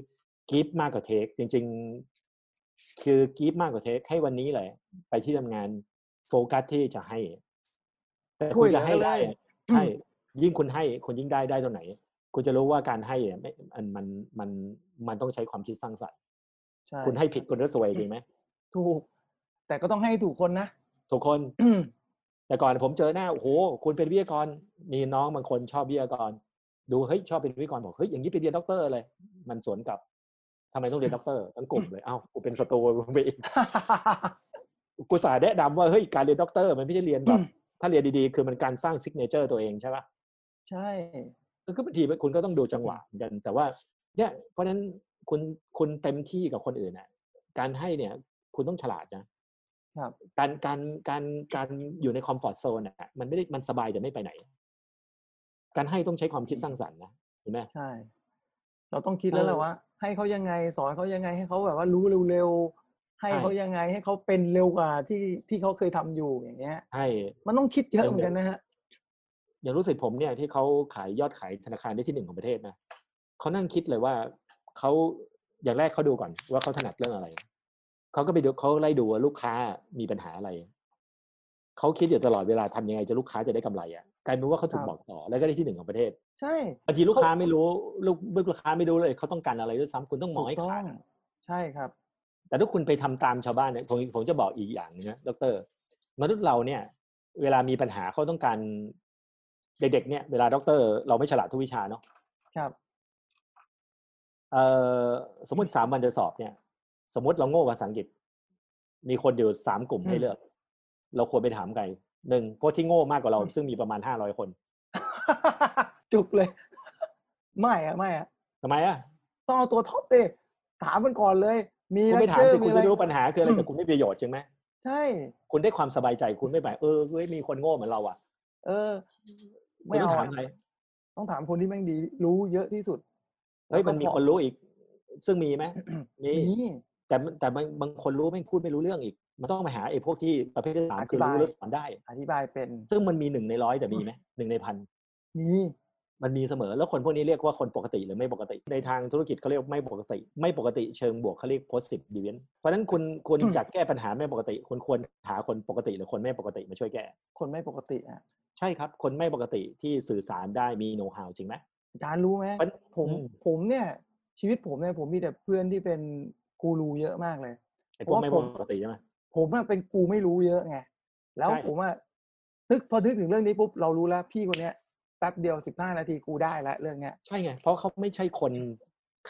กีฟมากกว่าเทคจริง ๆ คือ give มากกว่า take ให้วันนี้เลยไปที่ทำงานโฟกัสที่จะให้ แต่ช่คุวยณเหลืจะให้เลยได้อะใช่ยิ่งคุณให้คุณยิ่งได้ได้ตรงไหน คุณจะรู้ว่าการให้อะไม่มันมันมันมันต้องใช้ความคิดสร้างสรรค์ใช่คุณให้ผิดคุณก็ซวยจริงไหมถูก แต่ก็ต้องให้ถูกคนนะทุกคน แต่ก่อนผมเจอหน้าโอ้โหคุณเป็นวิทยากรมีน้องบางคนชอบวิทยากร ดูเฮ้ยชอบเป็นวิทยากรบอกเฮ้ยอย่างนี้ไปเรียนด็อกเตอร์เลยมันสวนกลับทำไมต้องเรียนด็อกเตอร์ทั้งกลุ่มเลยเอ้ากูเป็นศัตรูไปอีกกูสาแนะนำว่าเฮ้ยการเรียนด็อกเตอร์มันไม่ใช่เรียนแบบถ้าเรียนดีๆ คือมันการสร้าง signature ตัวเองใช่ปะใช่ ก็คือบางทีคุณก็ต้องดูจังหวะเหมือนกัน แต่ว่าเนี่ยเพราะฉะนั้นคุณคุณเต็มที่กับคนอื่นอะ การให้เนี่ยคุณต้องฉลาดนะครับการการการการอยู่ใน comfort zone อะมันไม่ได้มันสบายแต่ไม่ไปไหน การให้ต้องใช้ความคิดสร้างสรรค์นะเห็นไหมใช่ เราต้องคิดแล้วแหละเออว่า ให้เขายังไงสอนเขายังไงให้เขาแบบว่ารู้เร็วๆให้ใช่เขายังไงให้เขาเป็นเร็วกว่าที่ที่เขาเคยทำอยู่อย่างเงี้ยให้มันต้องคิดเยอะเป็นเหมือนกันนะฮะ อย่างรู้สึกผมเนี่ยที่เขาขายยอดขายธนาคารได้ที่หนึ่งของประเทศนะเขานั่งคิดเลยว่าเขาอย่างแรกเขาดูก่อนว่าเขาถนัดเรื่องอะไรเขาก็ไปดูเขาไล่ดูว่าลูกค้ามีปัญหาอะไรเขาคิดอยู่ตลอดเวลาทำยังไงจะลูกค้าจะได้กำไรอะกลายเป็นว่าเขาถูกครับบอกต่อแล้วก็ได้ที่หนึ่งของประเทศ ใช่บางทีลูกเขาค้าไม่รู้ลูกลูกค้าไม่รู้เลยเขาต้องการอะไรด้วยซ้ำคุณต้องมองให้ถูกขาดต้องอะใช่ครับ แต่ถ้าคุณไปทำตามชาวบ้านเนี่ยผมผมจะบอกอีกอย่างหนึงนะดรมนุษย์เราเนี่ย เวลามีปัญหาเขาต้องการ เด็กๆเนี่ยเวลาด็อกเตอร์เราไม่ฉลาดทุกวิชาเนาะครับเอ่อสมมติสามวันจะสอบเนี่ย สมมติเราโง่ภาษาอังกฤษ มีคนอยู่สามกลุ่มให้เลือก เราควรไปถามใครหนึ่งพวกที่โง่มากกว่าเรา ซึ่งมีประมาณห้าร้อยคน จุกเลย ไม่อะไม่อะทำไมอะต้องเอาตัวท็อปเตถามมันก่อนเลย มีคุณไม่ถามเจอสิคุณอะรจะรู้ปัญหาคืออะไรอืมแต่คุณไม่มีประโยชน์ใช่ไหมใช่ คุณได้ความสบายใจคุณไม่แบบเออเว้ยมีคนโง่เหมือนเราอะ เออคุ ไม่ณต้อเอางถามอะใครต้องถามคนที่แม่งดีรู้เยอะที่สุดเฮ้ยแล้วก็มันมีพอคนรู้อีก ซึ่งมีไหมมีนี่แต่มันแต่บางบางคนรู้ไม่พูดไม่รู้เรื่องอีก มันต้องมาหาไอ้พวกที่ประเภทที่สามคือรู้อธิบายแล้วสอนได้ อธิบายเป็น ซึ่งมันมีหนึ่งในร้อยแต่มีไหมหนึ่งในพันนี่ มันมีเสมอแล้วคนพวกนี้เรียกว่าคนปกติหรือไม่ปกติ ในทางธุรกิจเขาเรียกไม่ปกติ ไม่ปกติเชิงบวกเขาเรียก positive deviant เพราะฉะนั้นคุณควรจะแก้ปัญหาไม่ปกติคุณควรหาคนปกติ หรือคนไม่ปกติมาช่วยแก้ คนไม่ปกติอะใช่ครับ คนไม่ปกติที่สื่อสารได้มีโน้ตฮาวจริงไหมอาจารย์รู้ไหมมันผมอืมผมเนี่ยชีวิตผมเนี่ยผมมีแต่เพื่อนที่เป็นกูรูเยอะมากเลยไอ้พวกไม่เพราะว่าผมปกติใช่ไหมผมอะเป็นกูไม่รู้เยอะไงแล้วใช่ผมอะนึกพอนึกถึงเรื่องนี้ปุ๊บเรารู้แล้วพี่คนเนี้ย แป๊บเดียวสิบห้านาทีกูได้แล้วเรื่องเนี้ย ใช่ไง เพราะเขาไม่ใช่คน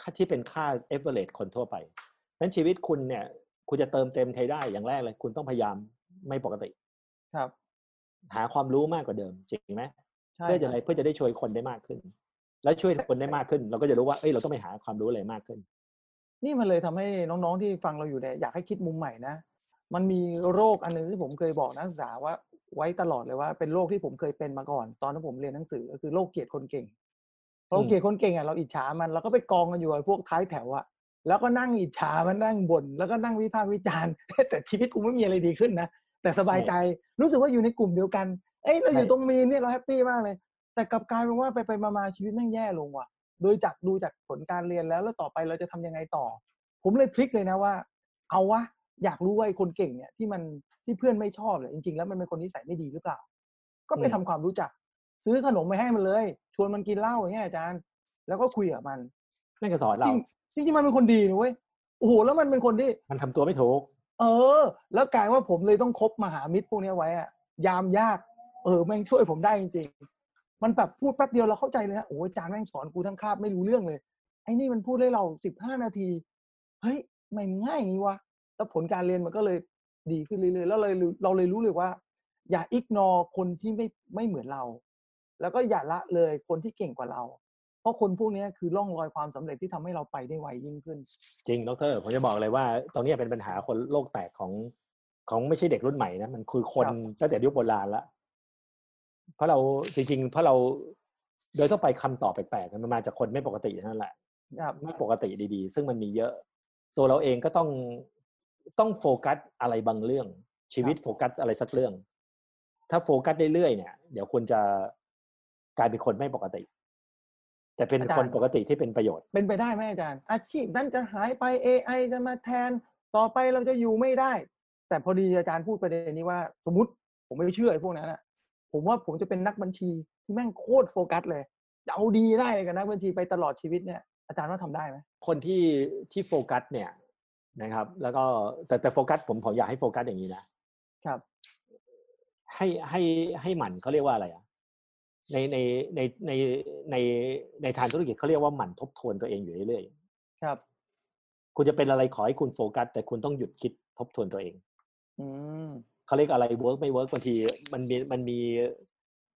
ค่าที่เป็นค่า average คนทั่วไปนั้นชีวิตคุณเนี่ย คุณจะเติมเต็มใครได้อย่างแรกเลย คุณต้องพยายามไม่ปกติ ครับ หาความรู้มากกว่าเดิมจริงไหมใช่เพื่อจะคอะไรรับเพื่อจะได้ช่วยคนได้มากขึ้น แล้วช่วยคนได้มากขึ้น เราก็จะรู้ว่าเอ้ยเราต้องไปหาความรู้อะไรมากขึ้น นี่มันเลยทำให้น้องๆที่ฟังเราอยู่เนี่ยอยากให้คิดมุมใหม่นะมันมีโรคอันหนึงที่ผมเคยบอกนักศึกษาว่า ไว้ตลอดเลยว่าเป็นโรคที่ผมเคยเป็นมาก่อน ตอนที่ผมเรียนหนังสือก็คือโรคเกลียดคนเก่งเพราะอืมเกลียดคนเก่งอะเราอิจฉามันเราก็ไปกองกันอยู่กับพวกท้ายแถวอะแล้วก็นั่งอิจฉามันนั่งบ่นแล้วก็นั่งวิพากษ์วิจารณ์แต่ชีวิตกูไม่มีอะไรดีขึ้นนะแต่สบายใจรู้สึกว่าอยู่ในกลุ่มเดียวกันเอ้ยเราอยู่ตรงมีนเนี่ยเราแฮปปี้มากเลย แต่กลับกลายเป็นว่าไปไปๆมาๆชีวิตแม่งแย่ลงว่ะ โดยจากดูจากผลการเรียนแล้วแล้วต่อไปเราจะทำยังไงต่อ ผมเลยพลิกเลยนะว่า เอาวะ อยากรู้ว่าไอ้คนเก่งเนี่ยที่มันที่เพื่อนไม่ชอบเนี่ยจริงๆแล้วมันเป็นคนนิสัยไม่ดีหรือเปล่า ก็ไปอืมทำความรู้จัก ซื้อขนมไปให้มันเลย ชวนมันกินเหล้าอย่างเงี้ยอาจารย์ แล้วก็คุยกับมันนั่นก็สอนเราจริงจริงๆมันเป็นคนดีนะเว้ยโอ้โหแล้วมันเป็นคนที่ มันทำตัวไม่ถูกเออ แล้วกลายว่าผมเลยต้องคบมหามิตรพวกเนี้ยไว้อะยามยาก เออแม่งช่วยผมได้จริงๆ มันแบบพูดแป๊บเดียวเราเข้าใจเลยนะโอ้ยอาจารย์แม่งสอนกูทั้งคาบไม่รู้เรื่องเลยไอ้นี่มันพูดให้เราสิบห้านาที เฮ้ยไม่ง่ายอย่างนี้วะ แล้วผลการเรียนมันก็เลยดีขึ้นเรื่อยๆแล้วเลยรู้เราเลยรู้เลยว่า อย่าอิกนอคนที่ไม่ไม่เหมือนเรา แล้วก็อย่าละเลยคนที่เก่งกว่าเรา เพราะคนพวกเนี้ยคือร่องรอยความสำเร็จที่ทำให้เราไปได้ไวยิ่งขึ้น จริงดรผมจะบอกเลยว่าตรงนี้เป็นปัญหาคนโลกแตกของของไม่ใช่เด็กรุ่นใหม่นะมันคือคนครับตั้งแต่ยุคโบราณละเพราะเราจริงๆเพราะเราโดยทั่วไปคำตอบแปลกๆมันมาจากคนไม่ปกตินั่นแหละครับไม่ปกติดีๆ ซึ่งมันมีเยอะ ตัวเราเองก็ต้อง ต้องโฟกัสอะไรบางเรื่อง ชีวิตโฟกัสอะไรสักเรื่อง ถ้าโฟกัสเรื่อยๆเนี่ย เดี๋ยวคุณจะกลายเป็นคนไม่ปกติ แต่เป็นอาจารย์คนปกติที่เป็นประโยชน์ เป็นไปได้ไหมอาจารย์ อาชีพนั้นจะหายไป AI จะมาแทนต่อไปเราจะอยู่ไม่ได้ แต่พอดีอาจารย์พูดประเด็นนี้ว่า สมมติผมไม่เชื่อไอ้พวกนั้นอะผมว่าผมจะเป็นนักบัญชีที่แม่งโคตรโฟกัสเลยจะเอาดีได้เลยกับนักบัญชีไปตลอดชีวิตเนี่ยอาจารย์ว่าทำได้ไหมคนที่ที่โฟกัสเนี่ย นะครับ แล้วก็แต่แต่โฟกัสผมผมอยากให้โฟกัสอย่างนี้นะครับ ให้ให้ให้หมั่นเขาเรียกว่าอะไรอะในในในในในในทางธุรกิจเขาเรียกว่าหมั่นทบทวนตัวเองอยู่เรื่อยครับๆคุณจะเป็นอะไรขอให้คุณโฟกัส แต่คุณต้องหยุดคิดทบทวนตัวเอง อืมเขาเรียกอะไร work ไม่ work บางทีมันมีมันมี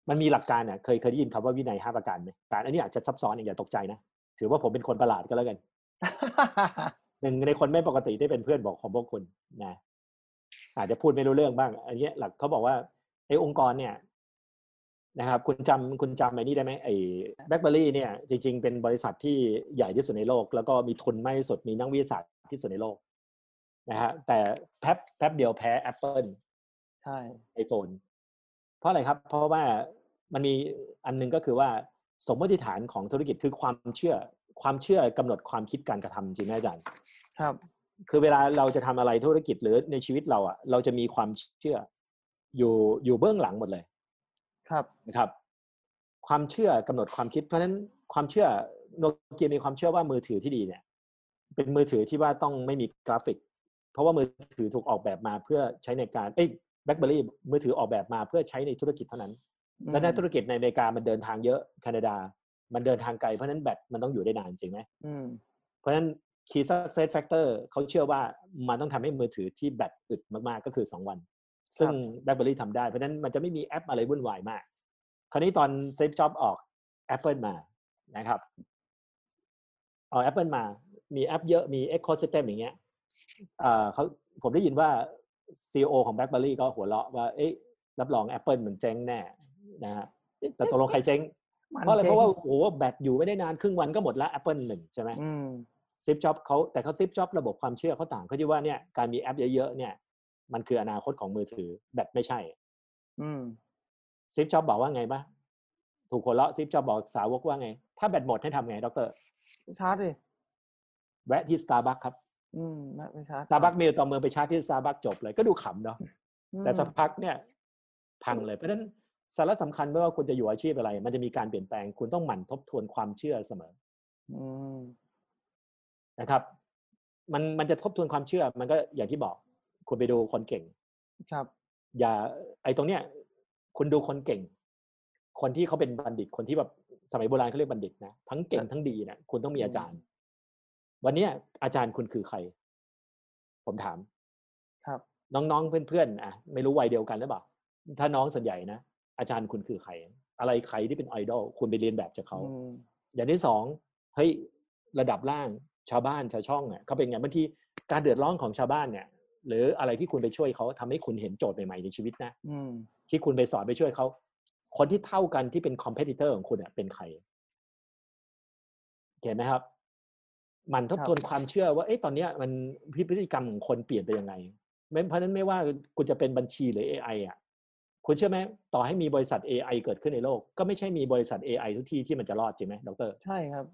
มันมีหลักการอะเคยเคยได้ยินคำว่าวินัยห้าประการไหมการอันนี้อาจจะซับซ้อนอย่าตกใจนะ ถือว่าผมเป็นคนประหลาดก็แล้วกัน หนึ่งในคนไม่ปกติที่เป็นเพื่อนบอกของพวกคุณนะอาจจะพูดไม่รู้เรื่องบ้าง อันเนี้ยหลักเขาบอกว่าไอ้องค์กรเนี่ยนะครับ คุณจำคุณจำไอ้นี่ได้ไหมไอ้แบล็คเบอรี่เนี่ย จริง ๆ เป็นบริษัทที่ใหญ่ที่สุดในโลก แล้วก็มีทุนมากที่สุดมีนักวิทยาศาสตร์ที่สุดในโลกนะฮะแต่แป๊บแป๊บเดียวแพ้ Apple ใช่ iPhone เพราะอะไรครับ เพราะว่ามันมีอันหนึงก็คือว่าสมมติฐานของธุรกิจคือความเชื่อ ความเชื่อกำหนดความคิดการกระทำจริงไหมอาจารย์ ครับ คือเวลาเราจะทำอะไรธุรกิจหรือในชีวิตเราอะ เราจะมีความเชื่อ อยู่อยู่เบื้องหลังหมดเลย ครับนะครับ ความเชื่อกำหนดความคิดเพราะฉะนั้นความเชื่อโนเกียมีความเชื่อว่ามือถือที่ดีเนี่ย เป็นมือถือที่ว่าต้องไม่มีกราฟิก เพราะว่ามือถือถูกออกแบบมาเพื่อใช้ในการเอ้ยแบล็คเบอรี่มือถือออกแบบมาเพื่อใช้ในธุรกิจเท่านั้น และในธุรกิจในอเมริกามันเดินทางเยอะแคนาดา มันเดินทางไกลเพราะฉะนั้นแบตมันต้องอยู่ได้นานจริงไหมอืมเพราะฉะนั้น key success factor เขาเชื่อว่ามันต้องทำให้มือถือที่แบตอึดมากๆก็คือ 2 วัน ซึ่ง BlackBerry ทำได้เพราะฉะนั้นมันจะไม่มีแอปอะไรวุ่นวายมาก คราวนี้ตอนเซฟจ็อบออก Apple มานะครับออก Apple มามีแอปเยอะมี ecosystem อย่างเงี้ยเอ่อเขาผมได้ยินว่า CEO ของ BlackBerry ก็หัวเราะว่าเอ๊ะรับรอง Apple มันเจ๊งแน่นะฮะแต่ตกลงใครเจ๊งมัน เพราะอะไรเจ๊งเพราะว่าโอ้โหแบตอยู่ไม่ได้นานครึ่งวันก็หมดละ Apple หนึ่งใช่ไหมอืม Steve Jobs เขาแต่เขา Steve Jobs ระบบความเชื่อเขาต่างเขาที่ว่าเนี่ยการมีแอปเยอะๆเนี่ยมันคืออนาคตของมือถือแบตไม่ใช่ อืม Steve Jobs บอกว่าไงปะถูกคนละซิปจ็อบบอกสาวกว่าไง ถ้าแบตหมดให้ทำไง ดรชาร์จดิแวะที่ Starbucks ครับ อืมไม่ไม่ชาร์จ Starbucks มีต่อเมืองไปชาร์จที่ Starbucks จบเลยก็ดูขำเนาะอืมแต่สักพักเนี่ย พังเลยเพราะฉะนั้น สาระสำคัญไม่ว่าคุณจะอยู่อาชีพอะไร มันจะมีการเปลี่ยนแปลง คุณต้องหมั่นทบทวนความเชื่อเสมออืมนะครับ มันมันจะทบทวนความเชื่อ มันก็อย่างที่บอกคุณไปดูคนเก่ง ครับ อย่า ไอ้ตรงเนี้ยคุณดูคนเก่ง คนที่เขาเป็นบัณฑิต คนที่แบบสมัยโบราณเขาเรียกบัณฑิตนะทั้งเก่งทั้งดีนะคุณต้องมีอาจารย์ วันเนี้ยอาจารย์คุณคือใคร ผมถาม ครับ น้องๆเพื่อนๆอะ ไม่รู้วัยเดียวกันหรือเปล่าถ้าน้องส่วนใหญ่นะ อาจารย์คุณคือใคร อะไรใครที่เป็นไอดอลคุณไปเรียนแบบจากเขาอืมอย่างที่สองเฮ้ยระดับล่างชาวบ้านชาวช่องเนี่ยเขาเป็นไงบางทีการเดือดร้อนของชาวบ้านเนี่ย หรืออะไรที่คุณไปช่วยเขาทำให้คุณเห็นโจทย์ใหม่ๆในชีวิตนะอืมที่คุณไปสอนไปช่วยเขาคนที่เท่ากันที่เป็นคอมเพ t ติเตอร์ของคุณเป็นใครเห็นไหมครับ มันทบทวนความเชื่อว่าเอ๊ะตอนเนี้ยมันพฤติกรรมของคนเปลี่ยนไปยังไงไม่เพราะฉะนั้นไม่ว่าคุณจะเป็นบัญชีหรือ AI อะ คุณเชื่อไหมต่อให้มีบริษัท AI เกิดขึ้นในโลก ก็ไม่ใช่มีบริษัท AI ทุกที่ที่มันจะรอดจริงไหมดรใช่ครับ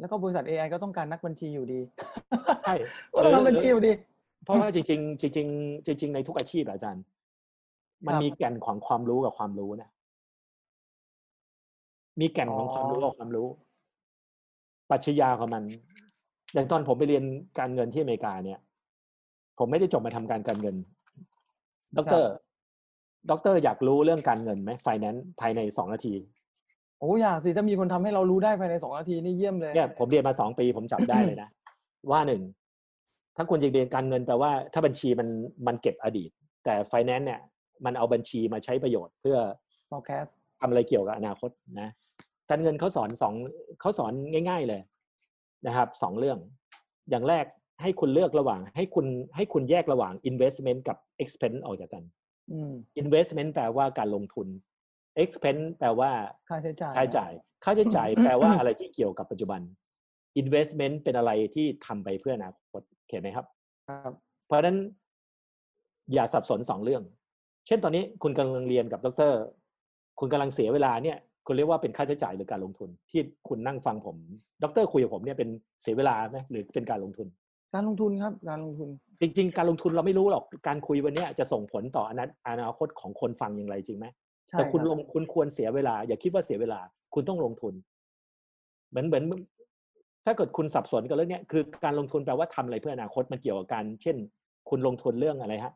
แล้วก็บริษัท AI ก็ต้องการนักบัญชีอยู่ดีใช่ก็ต้องทำบัญชีอยู่ดี เพราะว่าจริงๆจริงๆจริง ๆ ในทุกอาชีพอะอาจารย์ มันครับมีแก่นของความรู้กับความรู้นะมีแก่นของอ๋อความรู้กับความรู้ปรัชญาของมัน อย่างตอนผมไปเรียนการเงินที่อเมริกาเนี่ย ผมไม่ได้จบมาทำการการเงินด็อกเตอร์ ด็อกเตอร์อยากรู้เรื่องการเงินไหมไฟแนนซ์ภายในสองนาทีโอ้อยากสิถ้ามีคนทำให้เรารู้ได้ภายในสองนาทีนี่เยี่ยมเลยเนี่ยผมเรียนมาสองปีผมจับได้เลยนะ ว่าหนึ่งถ้าคุณจะเรียนการเงินแปลว่า ถ้าบัญชีมันมันเก็บอดีต แต่ไฟแนนซ์เนี่ยมันเอาบัญชีมาใช้ประโยชน์เพื่อ forecast ทำอะไรเกี่ยวกับอนาคตนะ การเงินเขาสอนสองเขาสอนง่าย ๆเลยนะครับสองเรื่อง อย่างแรกให้คุณเลือกระหว่าง ให้คุณให้คุณแยกระหว่าง investment กับ expense ออกจากกันอืม investment แปลว่าการลงทุน expense แปลว่าค่าใช้จ่ายค่าใช้จ่าย ค่าใช้จ่ายแปลว่าอะไรที่เกี่ยวกับปัจจุบัน investment เป็นอะไรที่ทำไปเพื่ออนาคตเห็นไหมครับ ครับ เพราะฉะนั้นอย่าสับสนสองเรื่อง เช่นตอนนี้คุณกำลังเรียนกับดร คุณกำลังเสียเวลาเนี่ยคุณเรียกว่าเป็นค่าใช้จ่ายหรือการลงทุน ที่คุณนั่งฟังผม ดรคุยกับผมเนี่ยเป็นเสียเวลาไหมหรือเป็นการลงทุน การลงทุนครับการลงทุน จริง ๆ การลงทุนเราไม่รู้หรอกการคุยวันเนี้ยจะส่งผลต่ออนาอนาคตของคนฟังอย่างไรจริงไหมใช่แต่คุณรับลงคุณควรเสียเวลา อย่าคิดว่าเสียเวลา คุณต้องลงทุน เหมือนเหมือน ถ้าเกิดคุณสับสนกับเรื่องเนี้ยคือการลงทุนแปลว่าทำอะไรเพื่ออนาคตมันเกี่ยวกับการ เช่น คุณลงทุนเรื่องอะไรฮะ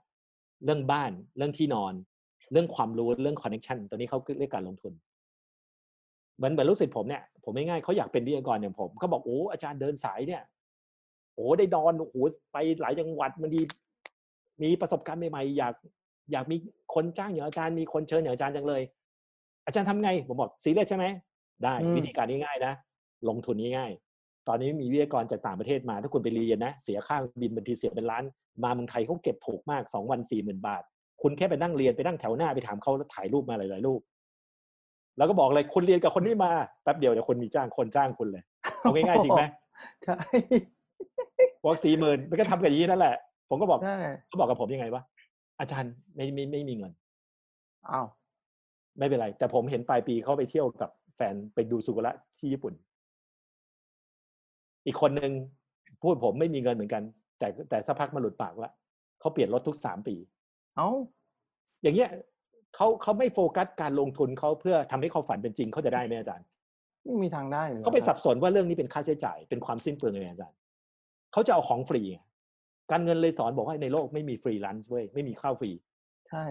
เรื่องบ้านเรื่องที่นอน เรื่องความรู้เรื่องคอนเน t ชันตัวนี้เขาเรียกการลงทุนเหมือนเหมือนลูกศิษย์ผมเนี่ยผมไม่ง่ายๆเขาอยากเป็นวิทยากรอย่างผมเขาบอกโอ้อาจารย์เดินสายเนี่ย โอ้ได้นอนโอ้โหไปหลายจังหวัดมันดีมีประสบการณ์ใหม่ๆอยากอยากมีคนจ้างอย่างอาจารย์มีคนเชิญอย่างอาจารย์จังเลย อาจารย์ทำไงผมบอกซีเรียสใช่ไหมได้อืมวิธีการง่ายๆนะลงทุนง่ายๆตอนนี้มีวิทยากรจากต่างประเทศมา ถ้าคุณไปเรียนนะ เสียค่าบินบางทีเสียเป็นล้าน มาเมืองไทยเขาเก็บถูกมากสองวันสี่หมื่นบาท คุณแค่ไปนั่งเรียนไปนั่งแถวหน้าไปถามเขาแล้วถ่ายรูปมาหลายๆรูป แล้วก็บอกเลยคุณเรียนกับคนนี้มาแป๊บเดียวเดี๋ยวคนมีจ้างคนจ้างคุณเลยเอาง่ายๆจริงไหมใช่ บอกสี่หมื่นมันก็ทำกันอย่างนี้นั่นแหละ ผมก็บอกใช่เขาบอกกับผมยังไงวะอาจารย์ไม่ไม่ไม่มีเงินอ้าวไม่เป็นไร แต่ผมเห็นปลายปีเขาไปเที่ยวกับแฟนไปดูสุกุระที่ญี่ปุ่น อีกคนหนึ่งพูดผมไม่มีเงินเหมือนกัน แต่แต่สักพักมาหลุดปากละเขาเปลี่ยนรถทุกสามปี เอ้าอย่างเงี้ยเขาเขาไม่โฟกัสการลงทุนเขาเพื่อทำให้เขาฝันเป็นจริงเขาจะได้ไหมอาจารย์ไม่มีทางได้เลยเขาไปสัรับสนว่าเรื่องนี้เป็นค่าใช้จ่ายเป็นความสิ้นเปลืองไงอาจารย์ เขาจะเอาของฟรีไงการเงินเลยสอนบอกว่าในโลกไม่มี free lunch เว้ยไม่มีข้าวฟรี ใช่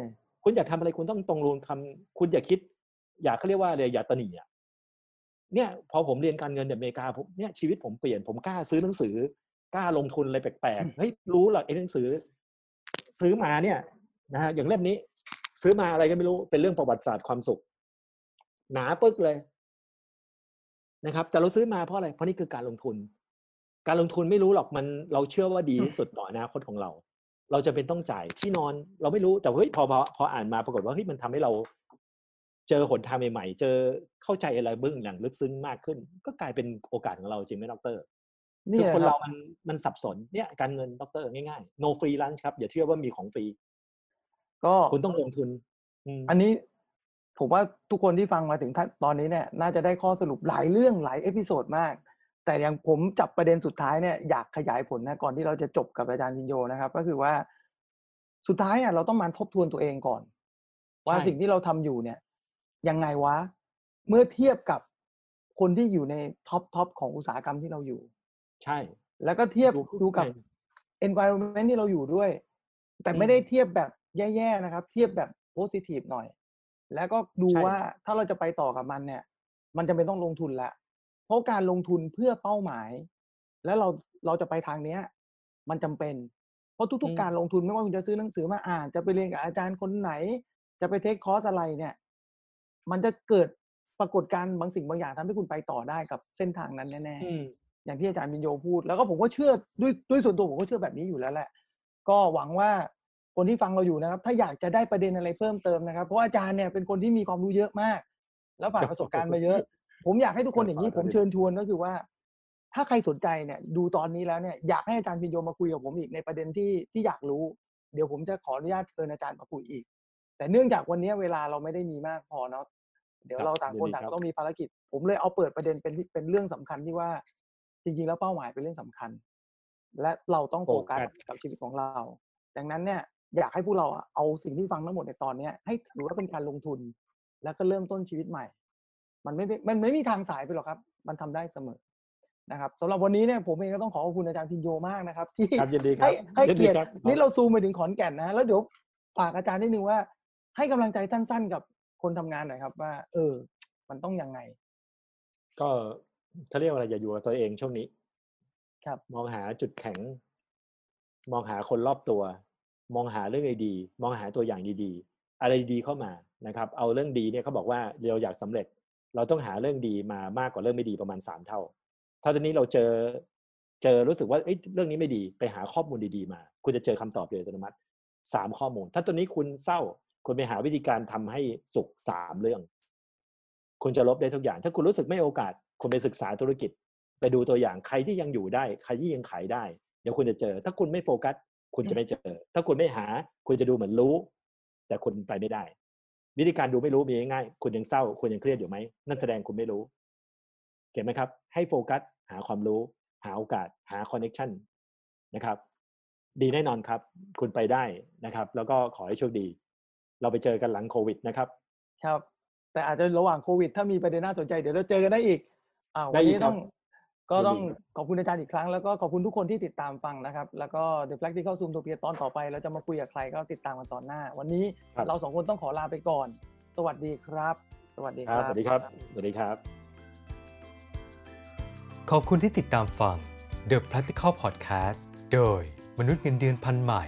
คุณอยากทำอะไรคุณต้องตรงลงทำคุณอย่าคิด อยากเขาเรียกว่าอะไรอย่าตระหนี่อะเนี่ย พอผมเรียนการเงินในอเมริกาผมเนี่ยชีวิตผมเปลี่ยนผมกล้าซื้อหนังสือกล้าลงทุนอะไรแปลกๆเฮ้ยรู้หรอไอ้หนังสือ ซื้อมาเนี่ยนะฮะอย่างเล่มนี้ ซื้อมาอะไรก็ไม่รู้เป็นเรื่องประวัติศาสตร์ความสุข หนาปึกเลยนะครับ แต่เราซื้อมาเพราะอะไรเพราะนี่คือการลงทุน การลงทุนไม่รู้หรอกมันเราเชื่อว่าดีที่สุดต่ออนาคตของเรา เราจะเป็นต้องจ่ายที่นอนเราไม่รู้แต่เฮ้ยพอพอพออ่านมาปรากฏว่าเฮ้ยมันทำให้เรา เจอหนทางใหม่ๆ เจอเข้าใจอะไรเบื้องหลังลึกซึ้งมากขึ้น ก็กลายเป็นโอกาสของเราจริงไหมดรนี่คือแหละคนครัเรามันมันสับสนเนี่ยการเงินดรง่ายๆ no free lunch ครับอย่าเชื่อว่ามีของฟรีก็คุณต้องลงทุนอืมอันนี้ผมว่าทุกคนที่ฟังมาถึงท่านตอนนี้เนี่ย น่าจะได้ข้อสรุปหลายเรื่องหลาย episode มาก แต่อย่างผมจับประเด็นสุดท้ายเนี่ยอยากขยายผลนะก่อนที่เราจะจบกับอาจารย์พินโยนะครับ ก็คือว่าสุดท้ายอะเราต้องมาทบทวนตัวเองก่อน ว่าใช่สิ่งที่เราทำอยู่เนี่ยยังไงวะ เมื่อเทียบกับคนที่อยู่ใน top top ของอุตสาหกรรมที่เราอยู่ ใช่ แล้วก็เทียบดูดูกับใช่ environment ที่เราอยู่ด้วย แต่อืมไม่ได้เทียบแบบแย่ๆนะครับ เทียบแบบ positive หน่อย แล้วก็ดูใช่ว่าถ้าเราจะไปต่อกับมันเนี่ย มันจะเป็นต้องลงทุนละ เพราะการลงทุนเพื่อเป้าหมาย แล้วเราเราจะไปทางเนี้ย มันจำเป็น เพราะทุก ๆ การลงทุนไม่ว่าคุณจะซื้อหนังสือมาอ่าน จะไปเรียนกับอาจารย์คนไหน จะไปเทคคอร์สอะไรเนี่ย มันจะเกิดปรากฏการณ์บางสิ่งบางอย่างทำให้คุณไปต่อได้กับเส้นทางนั้นแน่ๆอืมอย่างที่อาจารย์บินโยพูด แล้วก็ผมก็เชื่อด้วยด้วยส่วนตัวผมก็เชื่อแบบนี้อยู่แล้วแหละ ก็หวังว่าคนที่ฟังเราอยู่นะครับ ถ้าอยากจะได้ประเด็นอะไรเพิ่มเติมนะครับ เพราะว่าอาจารย์เนี่ยเป็นคนที่มีความรู้เยอะมาก แล้วผ่านประสบการณ์มาเยอะ ผมอยากให้ทุกคนอย่างนี้ครับผมเชิญชวนก็คือว่า ถ้าใครสนใจเนี่ย ดูตอนนี้แล้วเนี่ยอยากให้อาจารย์พินโยมาคุยกับผมอีกในประเด็นที่ที่อยากรู้ เดี๋ยวผมจะขออนุญาตเชิญอาจารย์มาคุยอีก แต่เนื่องจากวันนี้เวลาเราไม่ได้มีมากพอเนาะเดี๋ยวครับเราต่างคนยินดีต่างครับต้องมีภารกิจ ผมเลยเอาเปิดประเด็นเป็นที่เป็นเรื่องสำคัญที่ว่า จริงๆแล้วเป้าหมายเป็นเรื่องสำคัญ และเราต้องโฟกัสกับชีวิตของเรา ดังนั้นเนี่ยอยากให้พวกเราอะเอาสิ่งที่ฟังทั้งหมดในตอนเนี้ยให้ถือว่าเป็นการลงทุน แล้วก็เริ่มต้นชีวิตใหม่ มันไม่มันไม่มีทางสายไปหรอกครับ มันทำได้เสมอนะครับสำหรับวันนี้เนี่ยผมเองก็ต้องขอขอบคุณอาจารย์พินโยมากนะครับ ที่ครับยินดีครับให้ให้ยินดีเกียรติครับนี่เราซูมไปถึงขอนแก่นนะ แล้วเดี๋ยวฝากอาจารย์นิดนึงว่า ให้กำลังใจสั้น ๆ กับคนทำงานหน่อยครับ ว่า เออ มันต้องยังไง ก็เขาเรียกว่าอะไรอย่าอยู่กับตัวเองช่วงนี้ ครับ มองหาจุดแข็ง มองหาคนรอบตัว มองหาเรื่องดีๆมองหาตัวอย่างดีๆ อะไรดีๆเข้ามานะครับ เอาเรื่องดีเนี่ยเขาบอกว่าเราอยากสำเร็จ เราต้องหาเรื่องดีมามากกว่าเรื่องไม่ดีประมาณสามเท่า ถ้าตอนนี้เราเจอเจอรู้สึกว่าเอ้ยเรื่องนี้ไม่ดีไปหาข้อมูลดีๆมา คุณจะเจอคำตอบโดยอัตโนมัติสามข้อมูล ถ้าตัวนี้คุณเศร้า คุณไปหาวิธีการทำให้สุขสามเรื่อง คุณจะลบได้ทุกอย่าง ถ้าคุณรู้สึกไม่โอกาส คุณไปศึกษาธุรกิจ ไปดูตัวอย่างใครที่ยังอยู่ได้ ใครที่ยังขายได้ เดี๋ยวคุณจะเจอ ถ้าคุณไม่โฟกัส คุณจะไม่เจอ ถ้าคุณไม่หา คุณจะดูเหมือนรู้ แต่คุณไปไม่ได้ วิธีการดูไม่รู้มีง่ายๆคุณยังเศร้าคุณยังเครียดอยู่ไหมนั่นแสดงคุณไม่รู้เก็บไหมครับ ให้โฟกัสหาความรู้ หาโอกาสหา connectionนะครับ ดีแน่นอนครับ คุณไปได้นะครับ แล้วก็ขอให้โชคดี เราไปเจอกันหลังโควิดนะครับ ครับ แต่อาจจะระหว่างโควิด ถ้ามีประเด็นน่าสนใจเดี๋ยวเราเจอกันได้อีกอ่าได้วันอีกนี้ครับต้อง ก็ต้องยินดีครับขอบคุณอาจารย์อีกครั้งแล้วก็ขอบคุณทุกคนที่ติดตามฟังนะครับ แล้วก็ The Practical Zoom ตัวเปียตอนต่อไปเราจะมาคุยกับใครก็ติดตามกันตอนหน้า วันนี้ครับเราสองคนต้องขอลาไปก่อน สวัสดีครับ สวัสดีคครัรับบสวัสดีครับ สวัสดีครับ ขอบคุณที่ติดตามฟัง The Practical Podcast โดยมนุษย์เงินเดือนพันใหม่